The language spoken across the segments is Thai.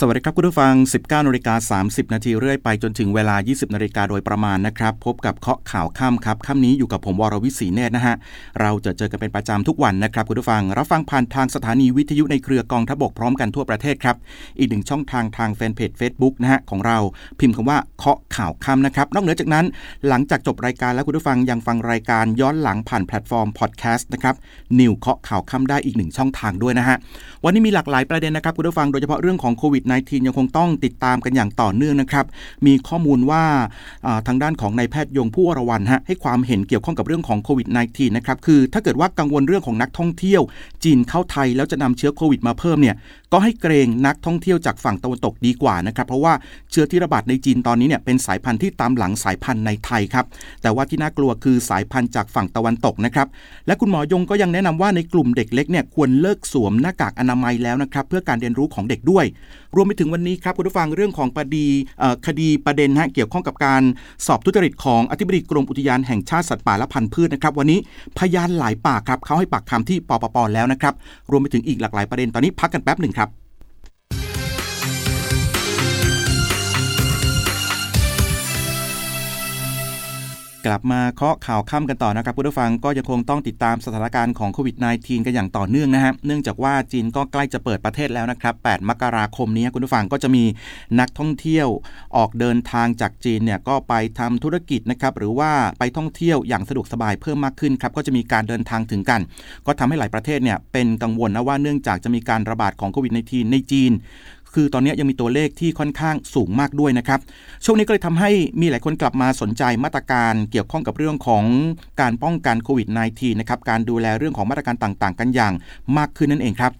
สวัสดีครับคุณผู้ฟัง 19นาฬิกา30 นาทีเรื่อยไปจนถึงเวลา 20นาฬิกาโดยประมาณนะครับ พบกับเคาะข่าวค่ำครับค่ำนี้อยู่กับผมวรวิศีเนตรนะฮะ เราจะเจอกันเป็นประจำทุกวันนะครับคุณผู้ฟัง รับฟังผ่านทางสถานีวิทยุในเครือกองทบกพร้อมกันทั่วประเทศครับ อีกหนึ่งช่องทางทางแฟนเพจ Facebook นะฮะของเราพิมพ์คำว่าเคาะข่าวค่ำนะครับ นอกเหนือจากนั้น หลังจากจบรายการแล้วคุณผู้ฟังยังฟังรายการย้อนหลังผ่านแพลตฟอร์มพอดแคสต์นะครับนิวเคาะข่าวค่ำได้อีกหนึ่งช่องทางด้วยนะฮะวันนี้มีหลากหลายประเด็นนะครับคุณผู้ฟังโดยเฉพาะเรื่องของโควิด -19 ยังคงต้องติดตามกันอย่างต่อเนื่องนะครับ มีข้อมูลว่าทางด้านของนายแพทย์ยง ภู่วรวรรณฮะให้ความเห็นเกี่ยวข้องกับเรื่องของโควิด -19 นะครับ คือถ้าเกิดว่ากังวลเรื่องของนักท่องเที่ยว จีนเข้าไทยแล้วจะนำเชื้อโควิดมาเพิ่มเนี่ยก็ให้เกรงนักท่องเที่ยวจากฝั่งตะวันตกดีกว่านะครับ เพราะว่าเชื้อที่ระบาดในจีนตอนนี้เนี่ยเป็นสายพันธุ์ที่ตามหลังสายพันธุ์ในไทยครับ แต่ว่าที่น่ากลัวคือสายพันธุ์จากฝั่งตะวันตกนะครับ และคุณหมอยงก็ยังแนะนำว่าในกลุ่มเด็กเล็กเนี่ยควรเลิกสวมหน้ากากอนามัยแล้วนะครับเพื่อการเรียนรู้ของเด็กด้วย รวมไปถึงวันนี้ครับคุณผู้ฟังเรื่องของคดีเอ่อคดีประเด็นฮะเกี่ยวข้องกับการสอบทุจริตของอธิบดีกรมอุทยานแห่งชาติสัตว์ป่าและพันธุ์พืชนะครับวันนี้พยานหลายปากครับเขาให้ปากคำที่ปปปแล้วนะครับรวมไปถึงอีกหลากหลายประเด็นตอนนี้พักกันแป๊บหนึ่ง กลับมาเคาะข่าวค่ำกันต่อนะครับผู้ฟังก็ยังคงต้องติดตามสถานการณ์ของโควิด -19 กันอย่างต่อเนื่องนะฮะเนื่องจากว่าจีนก็ใกล้จะเปิดประเทศแล้วนะครับ 8 มกราคมนี้คุณผู้ฟังก็จะมีนักท่องเที่ยวออกเดินทางจากจีนเนี่ยก็ไปทำธุรกิจนะครับหรือว่าไปท่องเที่ยวอย่างสะดวกสบายเพิ่มมากขึ้นครับก็จะมีการเดินทางถึงกัน ก็ทำให้หลายประเทศเนี่ยเป็นกังวลนะว่าเนื่องจากจะมีการระบาดของโควิด -19 ในจีน คือตอนนี้ยังมีตัวเลขที่ค่อนข้างสูงมากด้วยนะครับ ช่วงนี้ก็เลยทำให้มีหลายคนกลับมาสนใจมาตรการเกี่ยวข้องกับเรื่องของการป้องกันโควิด -19 นะครับ การดูแลเรื่องของมาตรการต่างๆ กันอย่างมากขึ้นนั่นเองครับ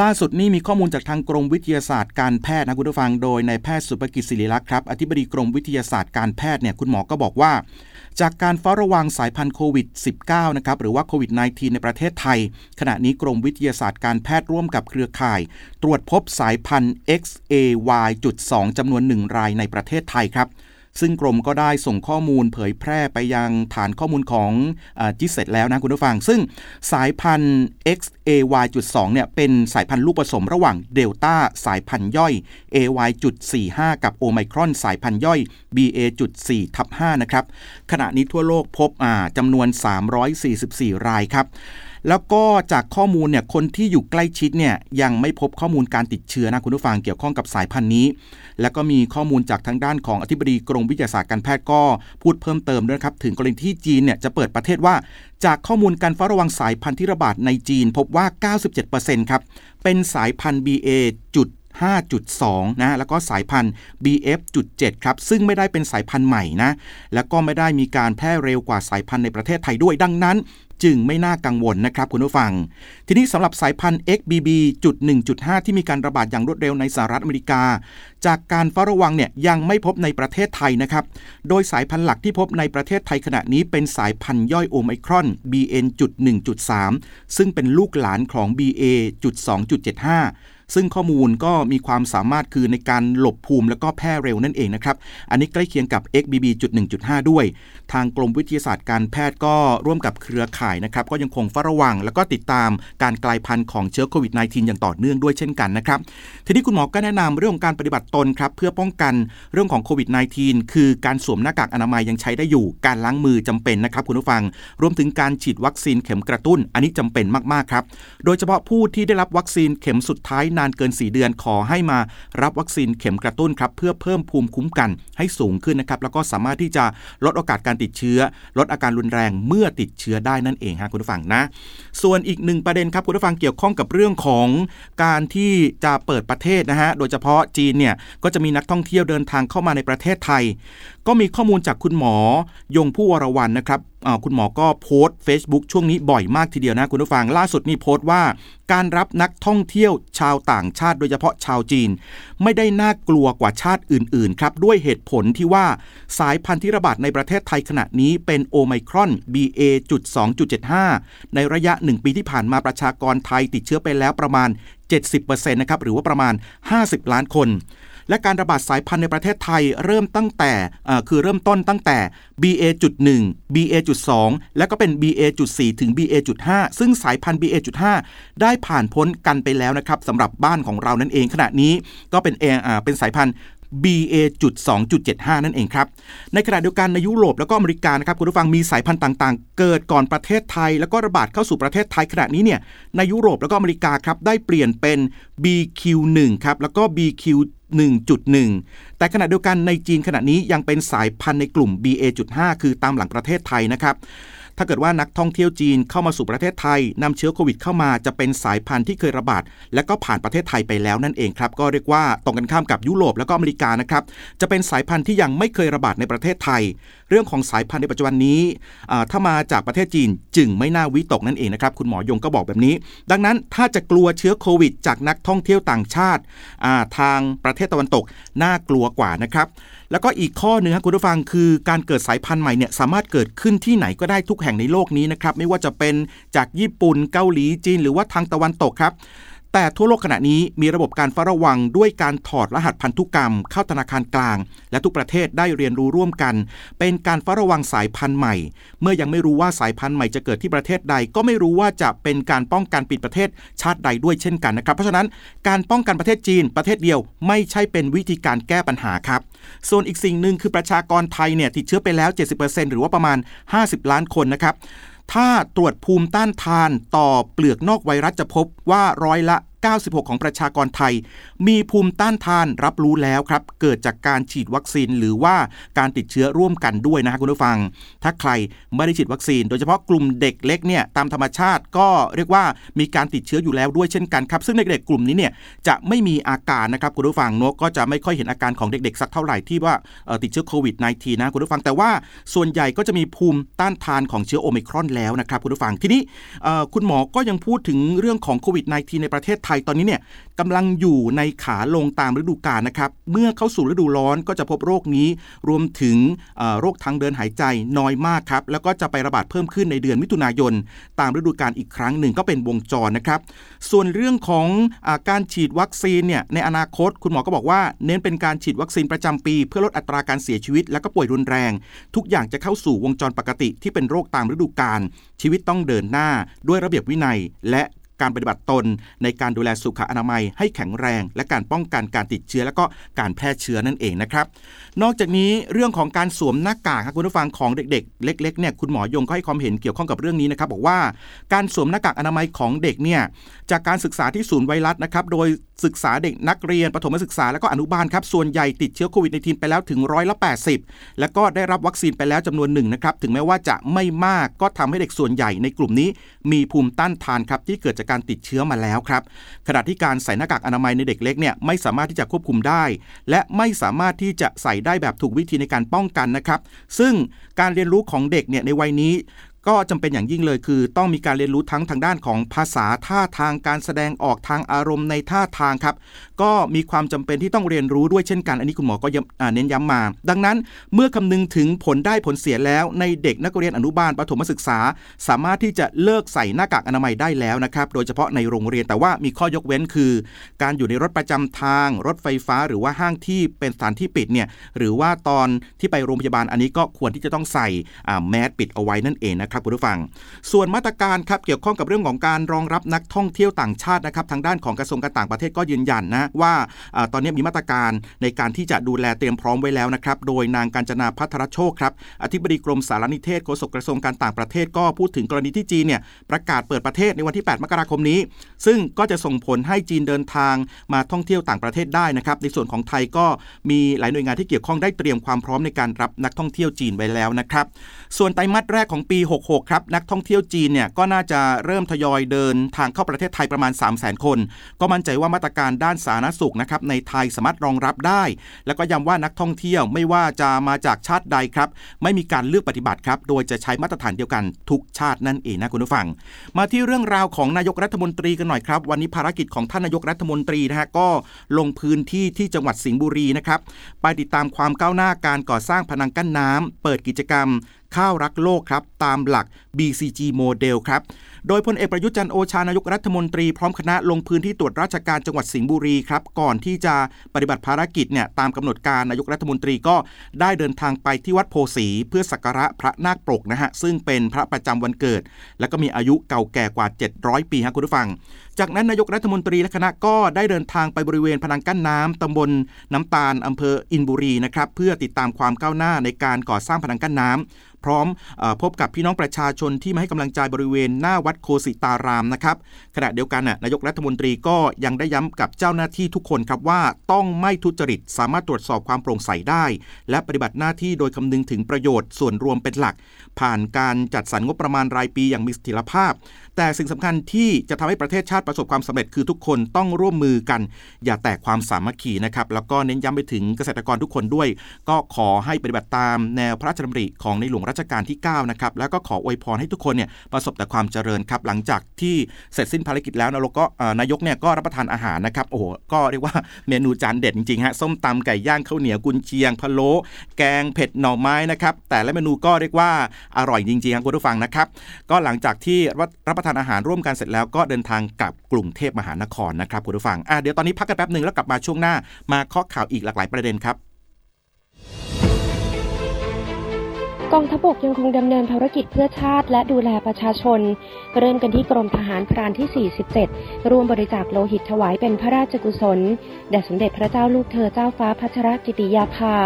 ล่าสุดนี่มีข้อมูลจากทางกรมวิทยาศาสตร์การแพทย์นะคุณผู้ฟังโดยนายแพทย์สุภกิจศิริลักษ์ครับอธิบดีกรมวิทยาศาสตร์การแพทย์เนี่ยคุณหมอก็บอกว่า จากการเฝ้าระวังสายพันธุ์โควิด -19 นะครับหรือว่าโควิด -19 ในประเทศไทย ขณะนี้กรมวิทยาศาสตร์การแพทย์ร่วมกับเครือข่าย ตรวจพบสายพันธุ์ XAY.2 จำนวนหนึ่งรายในประเทศไทยครับ ซึ่งกรมก็ได้ส่งข้อมูลเผยแพร่ไปยังฐานข้อมูลของจิเซตแล้วนะคุณผู้ฟัง ซึ่งสายพันธุ์ XAY.2 เนี่ยเป็นสายพันธุ์ลูกผสมระหว่างเดลต้าสายพันธุ์ย่อย AY.45 กับโอไมครอนสายพันธุ์ย่อย BA.4 ทับ5นะครับ ขณะนี้ทั่วโลกพบจำนวน 344 รายครับ แล้วก็จากข้อมูลเนี่ยคนที่อยู่ใกล้ชิดเนี่ยยังไม่พบข้อมูลการติดเชื้อนะคุณผู้ฟังเกี่ยวข้องกับสายพันธุ์นี้ แล้วก็มีข้อมูลจากทางด้านของอธิบดีกรมวิทยาศาสตร์การแพทย์ก็พูดเพิ่มเติมด้วยครับถึงกรณีที่จีนเนี่ยจะเปิดประเทศว่า จากข้อมูลการเฝ้าระวังสายพันธุ์ที่ระบาดในจีน พบว่า 97%ครับเป็นสายพันธุ์ BA จุด 5.2 นะ แล้วก็สายพันธุ์ BF.7 ครับ ซึ่งไม่ได้เป็นสายพันธุ์ใหม่นะ แล้วก็ไม่ได้มีการแพร่เร็วกว่าสายพันธุ์ในประเทศไทยด้วย ดังนั้นจึงไม่น่ากังวลนะครับคุณผู้ฟัง ทีนี้สำหรับสายพันธุ์ XBB.1.5 ที่มีการระบาดอย่างรวดเร็วในสหรัฐอเมริกา จากการเฝ้าระวังเนี่ยยังไม่พบในประเทศไทยนะครับ โดยสายพันธุ์หลักที่พบในประเทศไทยขณะนี้เป็นสายพันธุ์ย่อยโอไมครอน BN.1.3 ซึ่งเป็นลูกหลานของ BA.2.75 ซึ่งข้อมูลก็มีความสามารถคือในการหลบภูมิแล้วก็แพร่เร็วนั่นเองนะครับ อันนี้ใกล้เคียงกับ XBB.1.5 ด้วย ทางกรมวิทยาศาสตร์การแพทย์ก็ร่วมกับเครือข่ายนะครับ ก็ยังคงเฝ้าระวัง แล้วก็ติดตามการกลายพันธุ์ของเชื้อโควิด -19 อย่างต่อเนื่องด้วยเช่นกันนะครับ ทีนี้คุณหมอก็แนะนำเรื่องของการปฏิบัติตนครับเพื่อป้องกันเรื่องของโควิด -19 คือการสวมหน้ากากอนามัยยังใช้ได้อยู่ การล้างมือจำเป็นนะครับคุณผู้ฟัง รวมถึงการฉีดวัคซีนเข็มกระตุ้น อันนี้จำเป็นมากๆครับ โดยเฉพาะผู้ที่ได้รับวัคซีนเข็มสุดท้ายนานเกิน 4 เดือนขอให้มารับวัคซีนเข็มกระตุ้นครับเพื่อเพิ่มภูมิคุ้มกันให้สูงขึ้นนะครับแล้วก็สามารถที่จะลดโอกาสการติดเชื้อ ลดอาการรุนแรงเมื่อติดเชื้อได้นั่นเองฮะคุณผู้ฟังนะ ส่วนอีกหนึ่งประเด็นครับคุณผู้ฟังเกี่ยวข้องกับเรื่องของการที่จะเปิดประเทศนะฮะโดยเฉพาะจีนเนี่ยก็จะมีนักท่องเที่ยวเดินทางเข้ามาในประเทศไทย ก็มีข้อมูลจากคุณหมอ ยงผู้วรวันนะครับคุณหมอก็โพสต์ Facebook ช่วงนี้บ่อยมากทีเดียวนะคุณผู้ฟังล่าสุดนี่โพสต์ว่า การรับนักท่องเที่ยวชาวต่างชาติโดยเฉพาะชาวจีน ไม่ได้น่ากลัวกว่าชาติอื่น ๆ ครับ ด้วยเหตุผลที่ว่าสายพันธุ์ที่ระบาดในประเทศไทยขณะนี้เป็นโอไมครอน BA.2.75 ในระยะ 1 ปีที่ผ่านมาประชากรไทยติดเชื้อไปแล้วประมาณ 70%นะครับหรือว่าประมาณ 50 ล้านคน และการระบาดสายพันธุ์ในประเทศไทยเริ่มตั้งแต่คือเริ่มต้นตั้งแต่ BA.1 BA.2 แล้วก็เป็น BA.4 ถึง BA.5 ซึ่งสายพันธุ์ BA.5 ได้ผ่านพ้นกันไปแล้วนะครับสำหรับบ้านของเรานั่นเองขณะนี้ก็เป็นเอเป็นสายพันธุ์ BA.2.75 นั่นเองครับ ในขณะเดียวกันในยุโรปแล้วก็อเมริกานะครับคุณผู้ฟังมีสายพันธุ์ต่างๆ เกิดก่อนประเทศไทย แล้วก็ระบาดเข้าสู่ประเทศไทยขณะนี้เนี่ยในยุโรปแล้วก็อเมริกาครับได้เปลี่ยนเป็น BQ1 ครับแล้วก็ BQ 1.1 แต่ขณะเดียวกันในจีนขณะนี้ยังเป็นสายพันธุ์ในกลุ่ม BA.5 คือตามหลังประเทศไทยนะครับ ถ้าเกิดว่านักท่องเที่ยวจีนเข้ามาสู่ประเทศไทยนำเชื้อโควิดเข้ามาจะเป็นสายพันธุ์ที่เคยระบาด และก็ผ่านประเทศไทยไปแล้วนั่นเองครับก็เรียกว่าตรงกันข้ามกับยุโรปแล้วก็อเมริกานะครับจะเป็นสายพันธุ์ที่ยังไม่เคยระบาดในประเทศไทย เรื่องของสายพันธุ์ในปัจจุบันนี้ถ้ามาจากประเทศจีนจึงไม่น่าวิตกนั่นเองนะครับคุณหมอยงก็บอกแบบนี้ ดังนั้นถ้าจะกลัวเชื้อโควิด จากนักท่องเที่ยวต่างชาติทางประเทศตะวันตกน่ากลัวกว่านะครับ แล้วก็อีกข้อหนึ่งครับคุณผู้ฟังคือการเกิดสายพันธุ์ใหม่เนี่ยสามารถเกิดขึ้นที่ไหนก็ได้ทุกแห่งในโลกนี้นะครับไม่ว่าจะเป็นจากญี่ปุ่นเกาหลีจีน หรือว่าทางตะวันตกครับ แต่ทั่วโลกขณะนี้มีระบบการเฝ้าระวังด้วยการถอดรหัสพันธุกรรม เข้าธนาคารกลาง และทุกประเทศได้เรียนรู้ร่วมกัน เป็นการเฝ้าระวังสายพันธุ์ใหม่ เมื่อยังไม่รู้ว่าสายพันธุ์ใหม่จะเกิดที่ประเทศใด ก็ไม่รู้ว่าจะเป็นการป้องกันปิดประเทศชาติใดด้วยเช่นกันนะครับ เพราะฉะนั้นการป้องกันประเทศจีนประเทศเดียวไม่ใช่เป็นวิธีการแก้ปัญหาครับ ส่วนอีกสิ่งหนึ่งคือประชากรไทยเนี่ยติดเชื้อไปแล้ว 70%หรือว่าประมาณ 50 ล้านคนนะครับ ถ้าตรวจภูมิต้านทานต่อเปลือกนอกไวรัสจะพบว่าร้อยละ 96 ของประชากรไทย มีภูมิต้านทานรับรู้แล้วครับ เกิดจากการฉีดวัคซีนหรือว่าการติดเชื้อร่วมกันด้วยนะคคุณผู้ฟัง ถ้าใครไม่ได้ฉีดวัคซีน โดยเฉพาะกลุ่มเด็กเล็กเนี่ยตามธรรมชาติก็เรียกว่ามีการติดเชื้ออยู่แล้วด้วยเช่นกันครับ ซึ่งเด็กๆกลุ่มนี้เนี่ยจะไม่มีอาการนะครับคุณผู้ฟังนกก็จะไม่ค่อยเห็นอาการของเด็กๆสักเท่าไหร่ที่ว่าติดเชื้อโควิด -19 นะคุณผู้ฟังแต่ว่าส่วนใหญ่ก็จะมีภูมิต้านทานของเชื้อโอมิครอนแล้วนะครับคุณผู้ฟังทีนี้คุณหมอก็ยังพูดถึงเรื่องของโควิด -19 ในประเทศไทยตอนนี้เนี่ยกำลังอยู่ในขาลงตามฤดูกาลนะครับ เมื่อเข้าสู่ฤดูร้อนก็จะพบโรคนี้ รวมถึงโรคทางเดินหายใจน้อยมากครับ แล้วก็จะไประบาดเพิ่มขึ้นในเดือนมิถุนายน ตามฤดูกาลอีกครั้งหนึ่งก็เป็นวงจรนะครับ ส่วนเรื่องของอการฉีดวัคซีนเนี่ยในอนาคตคุณหมอก็บอกว่า เน้นเป็นการฉีดวัคซีนประจำปี เพื่อลดอัตราการเสียชีวิต และก็ป่วยรุนแรง ทุกอย่างจะเข้าสู่วงจรปกติที่เป็นโรคตามฤดูกาลชีวิตต้องเดินหน้าด้วยระเบียบวินัย และ การปฏิบัติตน ในการดูแลสุขอนามัยให้แข็งแรง และการป้องกันการติดเชื้อและก็การแพร่เชื้อนั่นเองนะครับ นอกจากนี้เรื่องของการสวมหน้ากากครับคุณผู้ฟังของเด็ก ๆ เล็กๆเนี่ยคุณหมอยงก็ให้ความเห็นเกี่ยวข้องกับเรื่องนี้นะครับบอกว่าการสวมหน้ากากอนามัยของเด็กเนี่ยจากการศึกษาที่ศูนย์ไวรัสนะครับโดยศึกษาเด็กนักเรียนประถมศึกษาและก็อนุบาลครับส่วนใหญ่ติดเชื้อโควิดในทีไปแล้วถึงร้อยละ80 แล้วก็ได้รับวัคซีนไปแล้วจำนวนหนึ่งนะครับถึงแม้ว่าจะไม่มากก็ทำให้เด็กส่วนใหญ่ในกลุ่มนี้ มีภูมิต้านทานครับที่เกิดจากการติดเชื้อมาแล้วครับ ขณะที่การใส่หน้ากากอนามัยในเด็กเล็กเนี่ยไม่สามารถที่จะควบคุมได้ และไม่สามารถที่จะใส่ได้แบบถูกวิธีในการป้องกันนะครับ ซึ่งการเรียนรู้ของเด็กเนี่ยในวัยนี้ ก็จำเป็นอย่างยิ่งเลยคือ ต้องมีการเรียนรู้ทั้งทางด้านของภาษาท่าทางการแสดงออกทางอารมณ์ในท่าทางครับ ก็มีความจำเป็นที่ต้องเรียนรู้ด้วยเช่นกัน อันนี้คุณหมอก็เน้นย้ำมา ดังนั้นเมื่อคำนึงถึงผลได้ผลเสียแล้ว ในเด็กนักเรียนอนุบาลประถมศึกษา สามารถที่จะเลิกใส่หน้ากากอนามัยได้แล้วนะครับ โดยเฉพาะในโรงเรียนแต่ว่ามีข้อยกเว้นคือ การอยู่ในรถประจำทาง รถไฟฟ้า หรือว่าห้างที่เป็นสถานที่ปิดเนี่ยหรือว่าตอนที่ไปโรงพยาบาลอันนี้ก็ควรที่จะต้องใส่แมสปิดเอาไว้นั่นเองนะครับคุณผู้ฟัง ส่วนมาตรการครับเกี่ยวข้องกับเรื่องของการรองรับนักท่องเที่ยวต่างชาตินะครับทางด้านของกระทรวงการต่างประเทศก็ยืนยันนะว่าอตอนนี้มีมาตรการในการที่จะดูแลเตรียมพร้อมไว้แล้วนะครับโดยนางการจนาพัทรโชคครับอธิบดีกรมสารนิเทศโฆษกกระทรวงการต่างประเทศก็พูดถึงกรณีที่จีนเนี่ยประกาศเปิดประเทศในวันที่ 8 มกราคมนี้ ซึ่งก็จะส่งผลให้จีนเดินทางมาท่องเที่ยวต่างประเทศได้นะครับในส่วนของไทยก็มีหลายหน่วยงานที่เกี่ยวข้องได้เตรียมความพร้อมในการรับนักท่องเที่ยวจีนไว้แล้วนะครับส่วนไตรมาสแรกของปี66 ครับ นักท่องเที่ยวจีนเนี่ยก็น่าจะเริ่มทยอยเดินทางเข้าประเทศไทยประมาณ 3 0 0 0 0 0 คน ก็มั่นใจว่ามาตรการด้านสาธารณสุขนะครับในไทยสามารถรองรับได้ แล้วก็ย้ำว่านักท่องเที่ยวไม่ว่าจะมาจากชาติใดครับ ไม่มีการเลือกปฏิบัติครับ โดยจะใช้มาตรฐานเดียวกันทุกชาตินั่นเองนะคุณผู้ฟัง มาที่เรื่องราวของนายกรัฐมนตรีกันหน่อยครับ วันนี้ภารกิจของท่านนายกรัฐมนตรีนะฮะก็ลงพื้นที่ที่จังหวัดสิงห์บุรีนะครับไปติดตามความก้าวหน้าการก่อสร้างพนังกั้นน้ำเปิดกิจกรรม ข้าวรักโลกครับ ตามหลัก BCG โมเดลครับ โดยพลเอกประยุจันโอชานายกรัฐมนตรีพร้อมคณะลงพื้นที่ตรวจราชการจังหวัดสิงห์บุรีครับ ก่อนที่จะปฏิบัติภารกิจเนี่ยตามกำหนดการนายกรัฐมนตรีก็ได้เดินทางไปที่วัดโพสีเพื่อสักการะพระนาคปกนะฮะซึ่งเป็นพระประจำวันเกิด และก็มีอายุเก่าแก่กว่า 700 ปีครับคุณผู้ฟัง จากนั้นนายกรัฐมนตรีและคณะก็ได้เดินทางไปบริเวณพนังกั้นน้ำตำบลน้ำตาลอำเภออินบุรีนะครับเพื่อติดตามความก้าวหน้าในการก่อสร้างพนังกั้นน้ำพร้อมอพบกับพี่น้องประชาชนที่มาให้กำลังใจบริเวณหน้าวัดโคสิตารามนะครับขณะเดียวกันนายกรัฐมนตรีก็ยังได้ย้ำกับเจ้าหน้าที่ทุกคนครับว่าต้องไม่ทุจริตสามารถตรวจสอบความโปร่งใสได้ และปฏิบัติหน้าที่โดยคำนึงถึงประโยชน์ส่วนรวมเป็นหลัก ผ่านการจัดสรรงบประมาณรายปีอย่างมีสถียรภาพ แต่สิ่งสำคัญที่จะทำให้ประเทศชาติประสบความสำเร็จคือทุกคนต้องร่วมมือกัน อย่าแตกความสามัคคีนะครับแล้วก็เน้นย้ำไปถึงเกษตรกรทุกคนด้วย ก็ขอให้ปฏิบัติตามแนวพระราชดำริของในหลวงรัชกาลที่9นะครับแล้วก็ขออวยพรให้ทุกคนเนี่ยประสบแต่ความเจริญครับหลังจากที่เสร็จสิ้นภารกิจแล้วนายกก็นายกเนี่ยก็รับประทานอาหารนะครับโอ้โหก็เรียกว่าเมนูจานเด็ดจริงๆฮะส้มตำไก่ย่างข้าวเหนียวกุนเชียงพะโล้แกงเผ็ดหน่อไม้นะครับแต่ละเมนูก็เรียกว่าอร่อยจริงๆครับคุณผู้ฟังนะครับก็หลังจากที่รับประทานทานอาหารร่วมกันเสร็จแล้วก็เดินทางกลับกรุงเทพมหานครนะครับคุณผู้ฟังอะเดี๋ยวตอนนี้พักกันแป๊บหนึ่งแล้วกลับมาช่วงหน้ามาเคาะข่าวอีกหลากหลายประเด็นครับ กองทัพบกยังคงดำเนินภารกิจเพื่อชาติและดูแลประชาชน เริ่มกันที่กรมทหารพรานที่ 47 ร่วมบริจาคโลหิตถวายเป็นพระราชกุศล แด่สมเด็จพระเจ้าลูกเธอเจ้าฟ้าพัชรกิติยาภา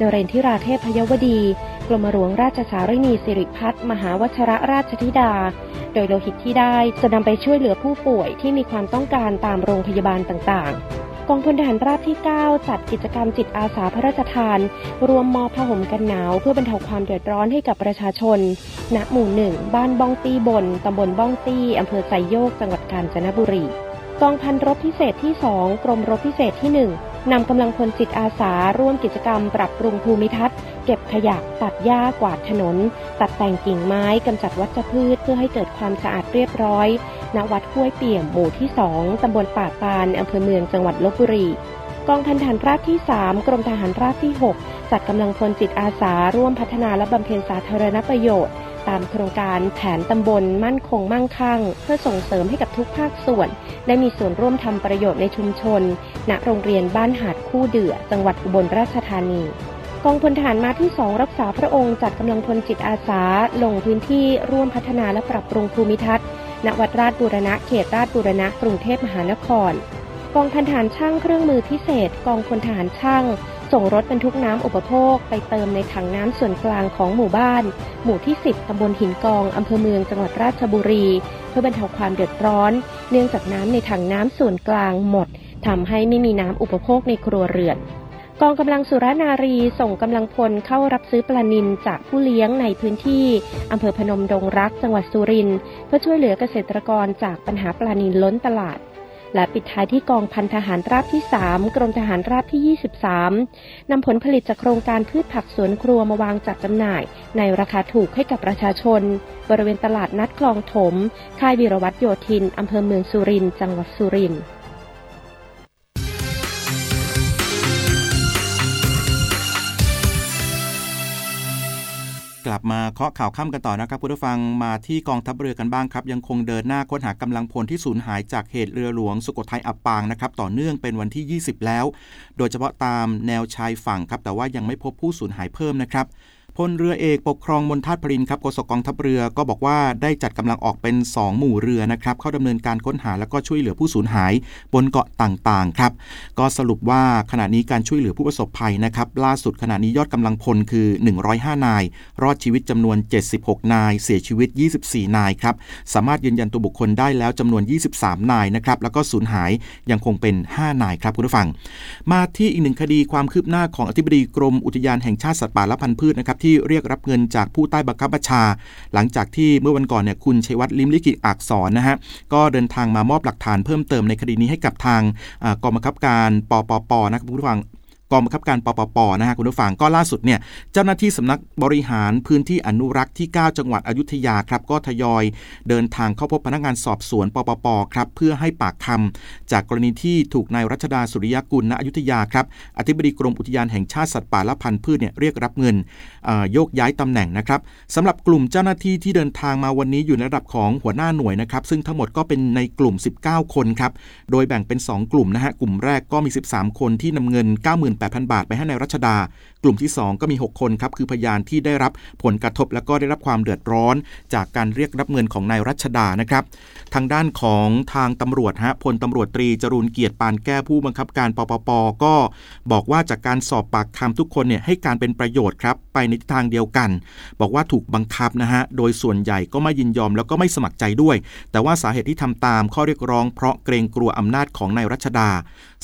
นเรนทิราเทพพยวดี กรมหลวงราชสารินีสิริพัฒมหาวชรราชธิดา โดยโลหิตที่ได้จะนำไปช่วยเหลือผู้ป่วยที่มีความต้องการตามโรงพยาบาลต่างๆ กองพลทหารราบที่ 9 จัดกิจกรรมจิตอาสาพระราชทาน รวมมอผ้าห่มกันหนาว เพื่อบรรเทาความเดือดร้อนให้กับประชาชน ณ หมู่หนึ่ง บ้านบ้องตี้บน ตำบลบ้องตี้ อำเภอไซโยก จังหวัดกาญจนบุรี กองพันรบพิเศษที่ 2 กรมรบพิเศษที่ 1 นำกำลังพลจิตอาสา ร่วมกิจกรรม ปรับปรุงภูมิทัศน์ เก็บขยะ ตัดหญ้ากวาดถนน ตัดแต่งกิ่งไม้ กำจัดวัชพืช เพื่อให้เกิดความสะอาดเรียบร้อย ณวัดห้วยเปี่ยมหมู่ที่ 2 ตำบลป่าปานอำเภอเมืองจังหวัดลบบุรี กองพันฐานราบที่ 3 กรมทหารราบที่ 6 จัดกำลังพลจิตอาสาร่วมพัฒนาและบำเพ็ญสาธารณประโยชน์ ตามโครงการแผนตำบลมั่นคงมั่งคั่ง เพื่อส่งเสริมให้กับทุกภาคส่วน ได้มีส่วนร่วมทำประโยชน์ในชุมชน ณ โรงเรียนบ้านหาดคู่เดือ จังหวัดอุบลราชธานีกองพลทหารมาที่สองรักษาพระองค์จัดกำลังพลจิตอาสา ลงพื้นที่ร่วมพัฒนาและปรับปรุงภูมิทัศน์ ณวัดราชบูรณะเขตราชบูรณะกรุงเทพมหานคร กองพันฐานช่างเครื่องมือพิเศษ กองพลทหารช่าง ส่งรถบรรทุกน้ำอุปโภค ไปเติมในถังน้ำส่วนกลางของหมู่บ้าน หมู่ที่ 10ตำบลหินกองอำเภอเมืองจังหวัดราชบุรี เพื่อบรรเทาความเดือดร้อน เนื่องจากน้ำในถังน้ำส่วนกลางหมดทำให้ไม่มีน้ำอุปโภคในครัวเรือน กองกำลังสุรนารีส่งกำลังพลเข้ารับซื้อปลานินจากผู้เลี้ยงในพื้นที่อำเภอพนมดงรักจังหวัดสุรินทร์เพื่อช่วยเหลือเกษตรกรจากปัญหาปลานินล้นตลาด และปิดท้ายที่กองพันทหารราบที่ 3 กรมทหารราบที่ 23 นำผลผลิตจากโครงการพืชผักสวนครัวมาวางจัดจำหน่าย ในราคาถูกให้กับประชาชน บริเวณตลาดนัดคลองถม ค่ายวีรวัตรโยธินอำเภอเมืองสุรินทร์จังหวัดสุรินทร์ กลับมาเคาะข่าวค่ำกันต่อนะครับผู้ฟังมาที่กองทัพเรือกันบ้างครับ ยังคงเดินหน้าค้นหากำลังพลที่สูญหายจากเหตุเรือหลวงสุโขทัยอับปางนะครับต่อเนื่องเป็นวันที่ 20 แล้ว โดยเฉพาะตามแนวชายฝั่งครับแต่ว่ายังไม่พบผู้สูญหายเพิ่มนะครับ พลเรือเอกปกครองมนทัดพรินครับโฆษกกองทัพเรือก็บอกว่าได้จัดกำลังออกเป็น 2 หมู่เรือนะครับเข้าดำเนินการค้นหาแล้วก็ช่วยเหลือผู้สูญหาย บนเกาะต่างๆครับก็สรุปว่าขณะนี้การช่วยเหลือผู้ประสบภัยนะครับล่าสุดขณะนี้ยอดกำลังพลคือ 105 นาย รอดชีวิตจำนวน 76 นาย เสียชีวิต 24 นายครับสามารถยืนยันตัวบุคคลได้แล้วจำนวน 23 นายนะครับแล้วก็สูญหายยังคงเป็น 5 นายครับคุณผู้ฟัง มาที่อีกหนึ่งคดีความคืบหน้าของอธิบดีกรมอุทยานแห่งชาติสัตว์ป่าและพันธุ์พืชนะครับที่เรียกรับเงินจากผู้ใต้บังคับบัญชา หลังจากที่เมื่อวันก่อนเนี่ยคุณชัยวัฒน์ลิมลิกิอักษรนะฮะก็เดินทางมามอบหลักฐานเพิ่มเติมในคดีนี้ให้กับทางกองบังคับการปปปนะครับผู้ฟัง กองบังคับการปปปนะฮะคุณผู้ฟังก็ล่าสุดเนี่ยเจ้าหน้าที่สำนักบริหารพื้นที่อนุรักษ์ที่ 9 จังหวัดอยุธยาครับก็ทยอยเดินทางเข้าพบพนักงานสอบสวนปปปครับเพื่อให้ปากคำจากกรณีที่ถูกนายรัชดาสุริยกุลณอยุธยาครับอธิบดีกรมอุทยานแห่งชาติสัตว์ป่าและพันธุ์พืชเนี่ยเรียกรับเงินโยกย้ายตำแหน่งนะครับสำหรับกลุ่มเจ้าหน้าที่ที่เดินทางมาวันนี้อยู่ในระดับของหัวหน้าหน่วยนะครับซึ่งทั้งหมดก็เป็นในกลุ่ม 19 คนครับโดยแบ่งเป็น 2 กลุ่มนะฮะกลุ่มแรกก็มี 13 คนที่นำเงิน8,000 บาทไปให้ในรัชดา กลุ่มที่ 2 ก็มี 6 คนครับ คือพยานที่ได้รับผลกระทบแล้วก็ได้รับความเดือดร้อน จากการเรียกรับเงินของนายรัชดานะครับ ทางด้านของทางตำรวจฮะพลตำรวจตรีจรูนเกียรติปานแก้ผู้บังคับการปปปก็บอกว่าจากการสอบปากคำทุกคนเนี่ยให้การเป็นประโยชน์ครับไปในทิศทางเดียวกัน บอกว่าถูกบังคับนะฮะโดยส่วนใหญ่ก็ไม่ยินยอมแล้วก็ไม่สมัครใจด้วย แต่ว่าสาเหตุที่ทำตามข้อเรียกร้องเพราะเกรงกลัวอำนาจของนายรัชดา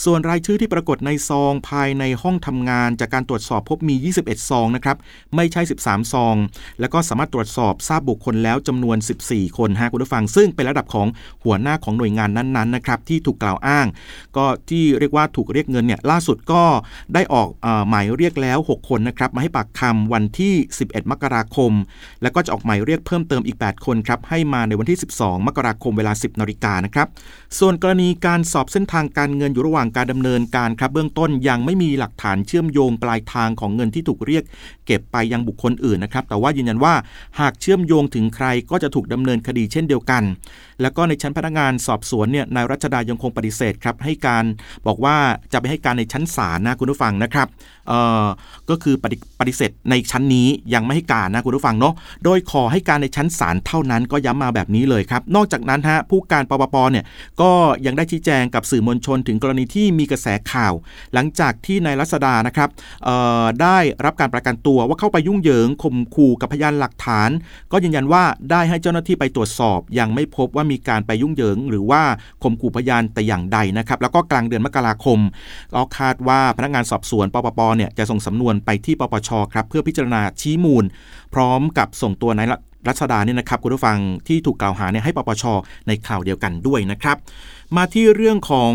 ส่วนรายชื่อที่ปรากฏในซองภายในห้องทำงาน จากการตรวจสอบพบมี 21 ซองนะครับไม่ใช่ 13 ซอง แล้วก็สามารถตรวจสอบทราบบุคคลแล้วจำนวน 14 คนฮะคุณผู้ฟัง ซึ่งเป็นระดับของหัวหน้าของหน่วยงานนั้นๆนะครับที่ถูกกล่าวอ้าง ก็ที่เรียกว่าถูกเรียกเงินเนี่ยล่าสุดก็ได้ออกหมายเรียกแล้ว 6 คนนะครับมาให้ปากคำวันที่ 11 มกราคม แล้วก็จะออกหมายเรียกเพิ่มเติมอีก 8 คนครับให้มาในวันที่ 12 มกราคมเวลา 10นาฬิกานะครับส่วนกรณีการสอบเส้นทางการเงินอยู่ระหว่างการดำเนินการครับเบื้องต้นยังไม่มีหลักฐานเชื่อมโยงปลายทางของเงินที่ถูกเรียก เก็บไปยังบุคคลอื่นนะครับแต่ว่ายืนยันว่าหากเชื่อมโยงถึงใครก็จะถูกดำเนินคดีเช่นเดียวกันแล้วก็ในชั้นพนักงานสอบสวนเนี่ยนายรัชดายังคงปฏิเสธครับให้การบอกว่าจะไปให้การในชั้นศาลนะคุณผู้ฟังนะครับเอ่อก็คือปฏิปฏิเสธในชั้นนี้ยังไม่ให้การนะคุณผู้ฟังเนาะโดยขอให้การในชั้นศาลเท่านั้นก็ย้ำมาแบบนี้เลยครับ นอกจากนั้นฮะผู้การปปปเนี่ยก็ยังได้ชี้แจงกับสื่อมวลชนถึงกรณีที่มีกระแสข่าว หลังจากที่นายรัศดานะครับได้รับการประกันตัวว่าเข้าไปยุ่งเหยิงข่มขู่กับพยานหลักฐาน ก็ยืนยันว่าได้ให้เจ้าหน้าที่ไปตรวจสอบ ยังไม่พบว่ามีการไปยุ่งเหยิง หรือว่าข่มขู่พยานแต่อย่างใดนะครับ แล้วก็กลางเดือนมกราคมก็คาดว่าพนักงานสอบสวนปปปเนี่ยจะส่งสำนวนไปที่ปปชครับเพื่อพิจารณาชี้มูล พร้อมกับส่งตัวนายรัชดาเนี่ยนะครับคุณผู้ฟังที่ถูกกล่าวหาเนี่ยให้ปปชในข่าวเดียวกันด้วยนะครับ มาที่เรื่องของ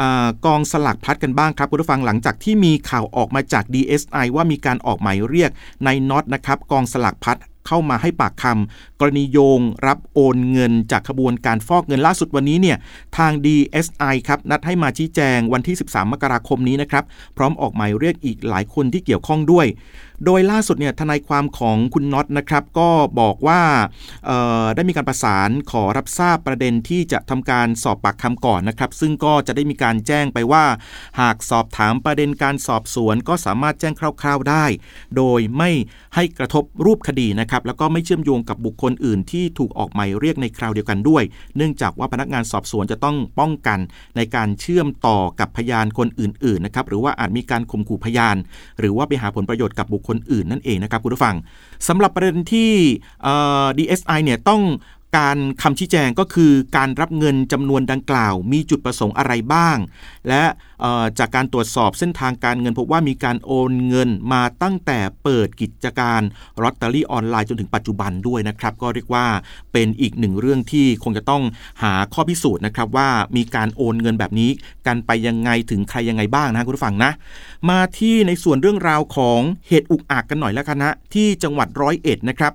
อกองสลักพัดกันบ้างครับคุณผู้ฟังหลังจากที่มีข่าวออกมาจาก DSI ว่ามีการออกหมายเรียกในน็อตนะครับกองสลักพัด เข้ามาให้ปากคำกรณีโยงรับโอนเงินจากขบวนการฟอกเงินล่าสุดวันนี้เนี่ยทาง DSI ครับนัดให้มาชี้แจงวันที่ 13 มกราคมนี้นะครับพร้อมออกหมายเรียกอีกหลายคนที่เกี่ยวข้องด้วย โดยล่าสุดเนี่ยทนายความของคุณน็อตนะครับก็บอกว่าได้มีการประสานขอรับทราบประเด็นที่จะทำการสอบปากคำก่อนนะครับซึ่งก็จะได้มีการแจ้งไปว่า หากสอบถามประเด็นการสอบสวน ก็สามารถแจ้งคร่าว ๆได้ โดยไม่ให้กระทบรูปคดีนะครับแล้วก็ไม่เชื่อมโยงกับบุคคลอื่นที่ถูกออกหมายเรียกในคราวเดียวกันด้วย เนื่องจากว่าพนักงานสอบสวนจะต้องป้องกัน ในการเชื่อมต่อกับพยานคนอื่นๆนะครับหรือว่าอาจมีการข่มขู่พยาน หรือว่าไปหาผลประโยชน์กับบุคคลคนอื่นนั่นเองนะครับคุณผู้ฟังสำหรับประเด็นที่ DSI เนี่ยต้องการคำชี้แจงก็คือการรับเงินจำนวนดังกล่าว มีจุดประสงค์อะไรบ้าง และ จากการตรวจสอบเส้นทางการเงินพบว่ามีการโอนเงินมาตั้งแต่เปิดกิจการลอตเตอรี่ออนไลน์จนถึงปัจจุบันด้วยนะครับ ก็เรียกว่าเป็นอีกหนึ่งเรื่องที่คงจะต้องหาข้อพิสูจน์นะครับว่ามีการโอนเงินแบบนี้กันไปยังไงถึงใครยังไงบ้างนะคุณผู้ฟังนะ มาที่ในส่วนเรื่องราวของเหตุอุกอาจกันหน่อยแล้วกันนะที่จังหวัดร้อยเอ็ดนะครับ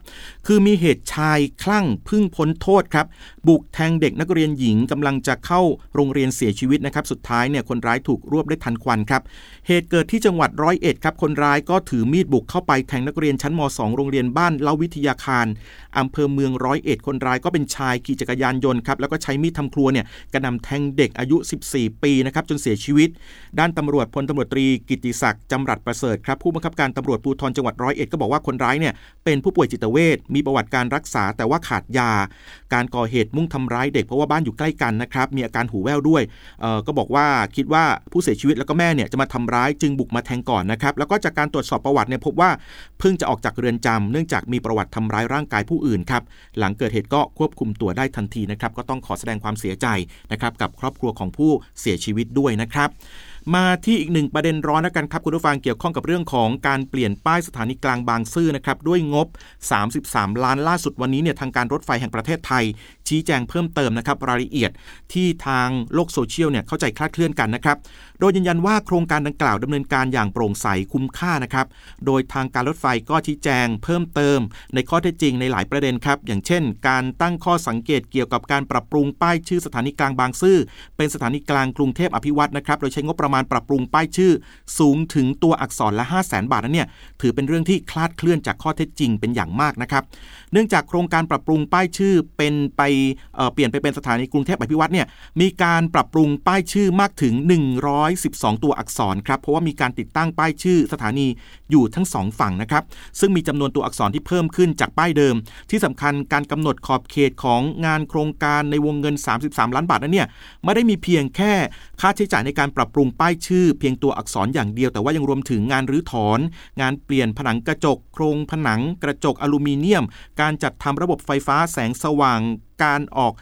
คือมีเหตุชายคลั่งพึ่งพ้นโทษครับบุกแทงเด็กนักเรียนหญิงกำลังจะเข้าโรงเรียนเสียชีวิตนะครับสุดท้ายเนี่ยคนร้ายถูกรวบได้ทันควันครับ เหตุเกิดที่จังหวัดร้อยเอ็ดครับ คนร้ายก็ถือมีดบุกเข้าไปแทงนักเรียนชั้นม .2 โรงเรียนบ้านเล่าวิทยาคาร อำเภอเมืองร้อยเอ็ดคนร้ายก็เป็นชายขี่จักรยานยนต์ครับแล้วก็ใช้มีดทำครัวเนี่ยกระนำแทงเด็กอายุ 14 ปีนะครับจนเสียชีวิต ด้านตำรวจพลตำรวจตรีกิติศักดิ์จำรัดประเสริฐครับผู้บังคับการตำรวจภูธรจังหวัดร้อยเอ็ดก็บอกว่าคนร้ายเนี่ยเป็นผู้ป่วยจิตเวชมีประวัติการรักษาแต่ว่าขาดยา การก่อเหตุมุ่งทำร้ายเด็กเพราะว่าบ้านอยู่ใกล้กันนะครับมีอาการหูแว่วด้วยก็บอกว่าคิดว่าผู้เสียชีวิตแล้วก็แม่เนี่ยจะมาทำร้ายจึงบุกมาแทงก่อนนะครับแล้วก็จากการตรวจสอบประวัติเนี่ยพบว่าเพิ่งจะออกจากเรือนจำเนื่องจากมีประวัติทำร้ายร่างกายผู้อื่นครับหลังเกิดเหตุก็ควบคุมตัวได้ทันทีนะครับก็ต้องขอแสดงความเสียใจนะครับกับครอบครัวของผู้เสียชีวิตด้วยนะครับมาที่อีกหนึ่งประเด็นร้อนนะกันครับคุณผู้ฟังเกี่ยวข้องกับเรื่องของการเปลี่ยนป้ายสถานีกลางบางซื่อนะครับด้วยงบ 33 ล้านล่าสุดวันนี้เนี่ยทางการรถไฟแห่งประเทศไทย ชี้แจงเพิ่มเติมนะครับรายละเอียดที่ทางโลกโซเชียลเนี่ยเข้าใจคลาดเคลื่อนกันนะครับ โดยยืนยันว่าโครงการดังกล่าวดำเนินการอย่างโปร่งใสคุ้มค่านะครับ โดยทางการรถไฟก็ชี้แจงเพิ่มเติม ในข้อเท็จจริงในหลายประเด็นครับ อย่างเช่น การตั้งข้อสังเกตเกี่ยวกับการปรับปรุงป้ายชื่อสถานีกลางบางซื่อเป็นสถานีกลางกรุงเทพอภิวัตนะครับโดยใช้งบประมาณปรับปรุงป้ายชื่อ สูงถึงตัวอักษรละ 5 0 0แสนบาทนั้นเนี่ยถือเป็นเรื่องที่คลาดเคลื่อนจากข้อเท็จจริงเป็นอย่างมากนะครับ เนื่องจากโครงการปรับปรุงป้ายชื่อเป็นไปเเปลี่ยนไปเป็นสถานีกรุงเทพอภิวัตเนี่ยมีการปรับปรุงป้ายชื่อมากถึง 112 ตัวอักษรครับเพราะว่ามีการติดตั้งป้ายชื่อสถานีอยู่ทั้งสองฝั่งนะครับซึ่งมีจำนวนตัวอักษรที่เพิ่มขึ้นจากป้ายเดิม ที่สำคัญการกำหนดขอบเขตของงานโครงการในวงเงิน 33 ล้านบาทนั้นเนี่ยไม่ได้มีเพียงแค่ค่าใช้จ่ายในการปรับปรุงป้ายชื่อ เพียงตัวอักษรอย่างเดียว แต่ว่ายังรวมถึงงานรื้อถอน งานเปลี่ยนผนังกระจก โครงผนังกระจกอลูมิเนียม การจัดทำระบบไฟฟ้าแสงสว่างการออก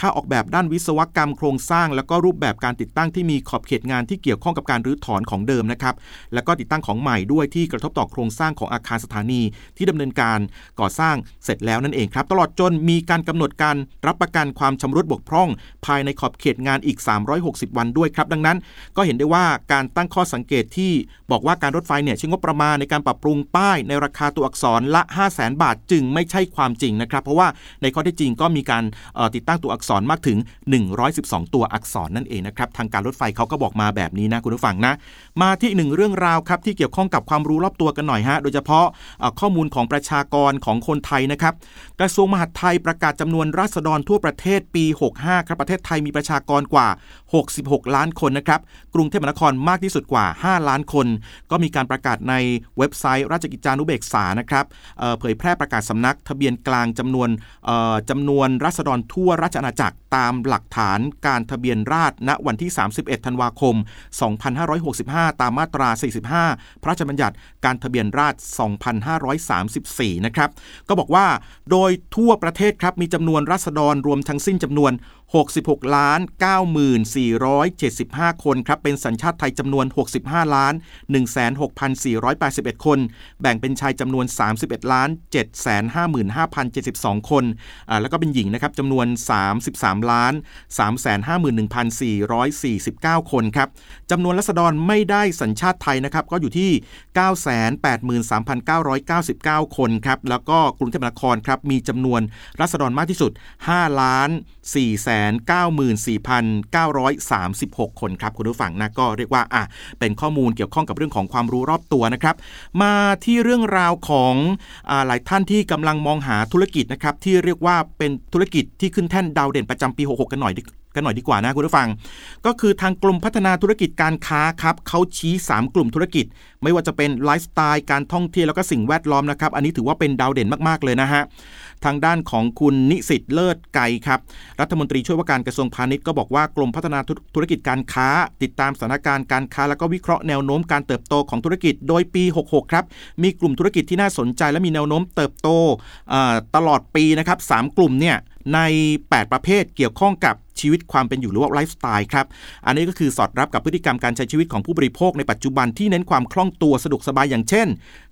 ค่าออกแบบด้านวิศวกรรมโครงสร้าง แล้วก็รูปแบบการติดตั้งที่มีขอบเขตงานที่เกี่ยวข้องกับการรื้อถอนของเดิมนะครับแล้วก็ติดตั้งของใหม่ด้วยที่กระทบต่อโครงสร้างของอาคารสถานี ที่ดำเนินการก่อสร้างเสร็จแล้วนั่นเองครับ ตลอดจนมีการกำหนดการรับประกันความชำรุดบกพร่อง ภายในขอบเขตงานอีก 360 วันด้วยครับ ดังนั้น ก็เห็นได้ว่าการตั้งข้อสังเกตที่บอกว่าการรถไฟเนี่ยใช้งบประมาณในการปรับปรุงป้ายในราคาตัวอักษรละ 5 0 0แสนบาท จึงไม่ใช่ความจริงนะครับ เพราะว่าในข้อที่จริงก็มีการติดตั้งตัวอักษรมากถึง 112 ตัวอักษรนั่นเองนะครับทางการรถไฟเขาก็บอกมาแบบนี้นะคุณผู้ฟังนะมาที่หนึ่งเรื่องราวครับที่เกี่ยวข้องกับความรู้รอบตัวกันหน่อยฮะโดยเฉพาะข้อมูลของประชากรของคนไทยนะครับกระทรวงมหาดไทยประกาศจำนวนราษฎรทั่วประเทศปี 65 ครับประเทศไทยมีประชากรกว่า 66 ล้านคนนะครับกรุงเทพมหานครมากที่สุดกว่า 5 ล้านคน ก็มีการประกาศในเว็บไซต์ราชกิจจานุเบกษานะครับเผยแพร่ประกาศสำนักทะเบียนกลางจำนวนจำนวนราษฎรทั่วราชอาณาจักรตามหลักฐานการทะเบียนราษฎรณวันที่ 31 ธันวาคม 2565 ตามมาตรา 45 พระราชบัญญัติการทะเบียนราษฎร2534 นะครับ ก็บอกว่าโดยทั่วประเทศครับมีจำนวนราษฎรรวมทั้งสิ้นจำนวน 66 ล้าน 9475 คนครับ เป็นสัญชาติไทยจำนวน 65 ล้าน 16,481 คน แบ่งเป็นชายจำนวน 31 ล้าน 755,072 คนอ่าแล้วก็เป็นหญิงนะครับจำนวน 33 ล้าน 351,449 คนครับจำนวนรัษฎรไม่ได้สัญชาติไทยนะครับ ก็อยู่ที่ 983,399 คนครับ แล้วก็กรุงเทพมหานครครับ มีจำนวนรัษฎรมากที่สุด 5 ล้าน4 9 4 9 3 6 คนครับคุณผู้ฟังนะก็เรียกว่าอะเป็นข้อมูลเกี่ยวข้องกับเรื่องของความรู้รอบตัวนะครับ มาที่เรื่องราวของอหลายท่านที่กำลังมองหาธุรกิจนะครับที่เรียกว่าเป็นธุรกิจที่ขึ้นแท่นดาวเด่นประจำปี 66 กันหน่อย กันหน่อยดีกว่านะคุณผู้ฟัง ก็คือทางกลุ่มพัฒนาธุรกิจการค้าครับเขาชี้ 3 กลุ่มธุรกิจ ไม่ว่าจะเป็นไลฟ์สไตล์การท่องเที่ยวแล้วก็สิ่งแวดล้อมนะครับ อันนี้ถือว่าเป็นดาวเด่นมากๆเลยนะฮะทางด้านของคุณสินิตย์ เลิศไกรครับ รัฐมนตรีช่วยว่าการกระทรวงพาณิชย์ก็บอกว่ากรมพัฒนาธุรกิจการค้า ติดตามสถานการณ์การค้า แล้วก็วิเคราะห์แนวโน้มการเติบโตของธุรกิจ โดยปี 66 ครับ มีกลุ่มธุรกิจที่น่าสนใจและมีแนวโน้มเติบโตตลอดปีนะครับ3กลุ่มเนี่ยใน 8 ประเภทเกี่ยวข้องกับ ชีวิตความเป็นอยู่หรือว่าไลฟ์สไตล์ครับ อันนี้ก็คือสอดรับกับพฤติกรรมการใช้ชีวิตของผู้บริโภคในปัจจุบันที่เน้นความคล่องตัวสะดวกสบายอย่างเช่น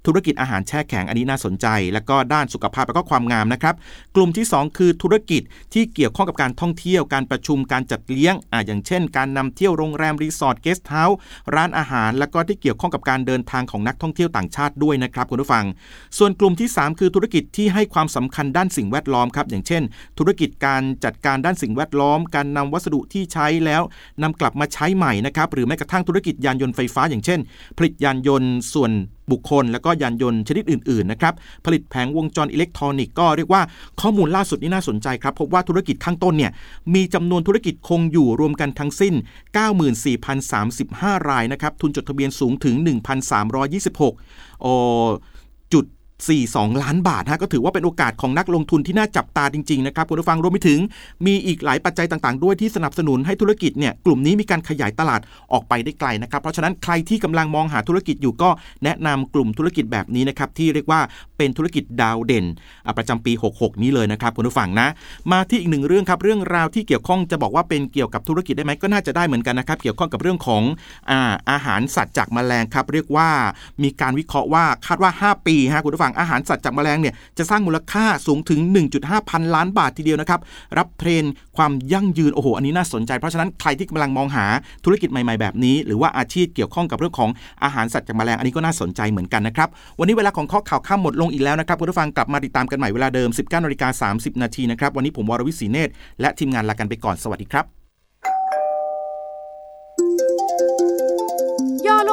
ธุรกิจอาหารแช่แข็งอันนี้น่าสนใจ แล้วก็ด้านสุขภาพแล้วก็ความงามนะครับ กลุ่มที่ 2 คือธุรกิจที่เกี่ยวข้องกับการท่องเที่ยวการประชุมการจัดเลี้ยงอ่าอย่างเช่น การนำเที่ยวโรงแรมรีสอร์ทเกสต์เฮาส์ร้านอาหาร แล้วก็ที่เกี่ยวข้องกับการเดินทางของนักท่องเที่ยวต่างชาติด้วยนะครับคุณผู้ฟัง ส่วนกลุ่มที่ 3 คือธุรกิจที่ให้ความสำคัญด้านสิ่งแวดล้อมครับอย่างเช่น ธุรกิจการจัดการด้านสิ่งแวดล้อมการนำวัสดุที่ใช้แล้วนำกลับมาใช้ใหม่นะครับหรือแม้กระทั่งธุรกิจยานยนต์ไฟฟ้าอย่างเช่น ผลิตยานยนต์ส่วนบุคคล และก็ยานยนต์ชนิดอื่นๆนะครับผลิตแผงวงจรอิเล็กทรอนิกส์ก็เรียกว่าข้อมูลล่าสุดนี่น่าสนใจครับพบว่าธุรกิจข้างต้นเนี่ยมีจำนวนธุรกิจคงอยู่รวมกันทั้งสิ้น 94,035 รายนะครับทุนจดทะเบียนสูงถึง 1,326โอจุด 42 ล้านบาทฮะก็ถือว่าเป็นโอกาสของนักลงทุนที่น่าจับตาจริงๆนะครับคุณผู้ฟังรวมไปถึง มีอีกหลายปัจจัยต่างๆ ด้วยที่สนับสนุนให้ธุรกิจเนี่ยกลุ่มนี้มีการขยายตลาดออกไปได้ไกลนะครับเพราะฉะนั้นใครที่กำลังมองหาธุรกิจอยู่ก็แนะนำกลุ่มธุรกิจแบบนี้นะครับที่เรียกว่าเป็นธุรกิจดาวเด่น ประจำปี 66 นี้เลยนะครับคุณผู้ฟังนะ มาที่อีกหนึ่งเรื่องครับเรื่องราวที่เกี่ยวข้องจะบอกว่าเป็นเกี่ยวกับธุรกิจได้ไหมก็น่าจะได้เหมือนกันนะครับเกี่ยวข้องกับเรื่องของอาอาหารสัตว์จากแมลงครับเรียกว่ามีการวิเคราะห์ว่าคาดว่า 5 ปีฮะคุณผู้ฟังอาหารสัตว์จากแมลงเนี่ยจะสร้างมูลค่าสูงถึง 1.5 พันล้านบาททีเดียวนะครับรับเทรนความยั่งยืนโอ้โหอันนี้น่าสนใจเพราะฉะนั้นใครที่กำลังมองหาธุรกิจใหม่ๆแบบนี้ หรือว่าอาชีพเกี่ยวข้องกับเรื่องของอาหารสัตว์จากแมลงอันนี้ก็น่าสนใจเหมือนกันนะครับวันนี้เวลาของข้อข่าวข้ามหมดลงอีกแล้วนะครับคุณผู้ฟังกลับมาติดตามกันใหม่เวลาเดิม 19นาฬิกา30 นาทีนะครับวันนี้ผมวรวิศีเนตรและทีมงานลากันไปก่อนสวัสดีครับ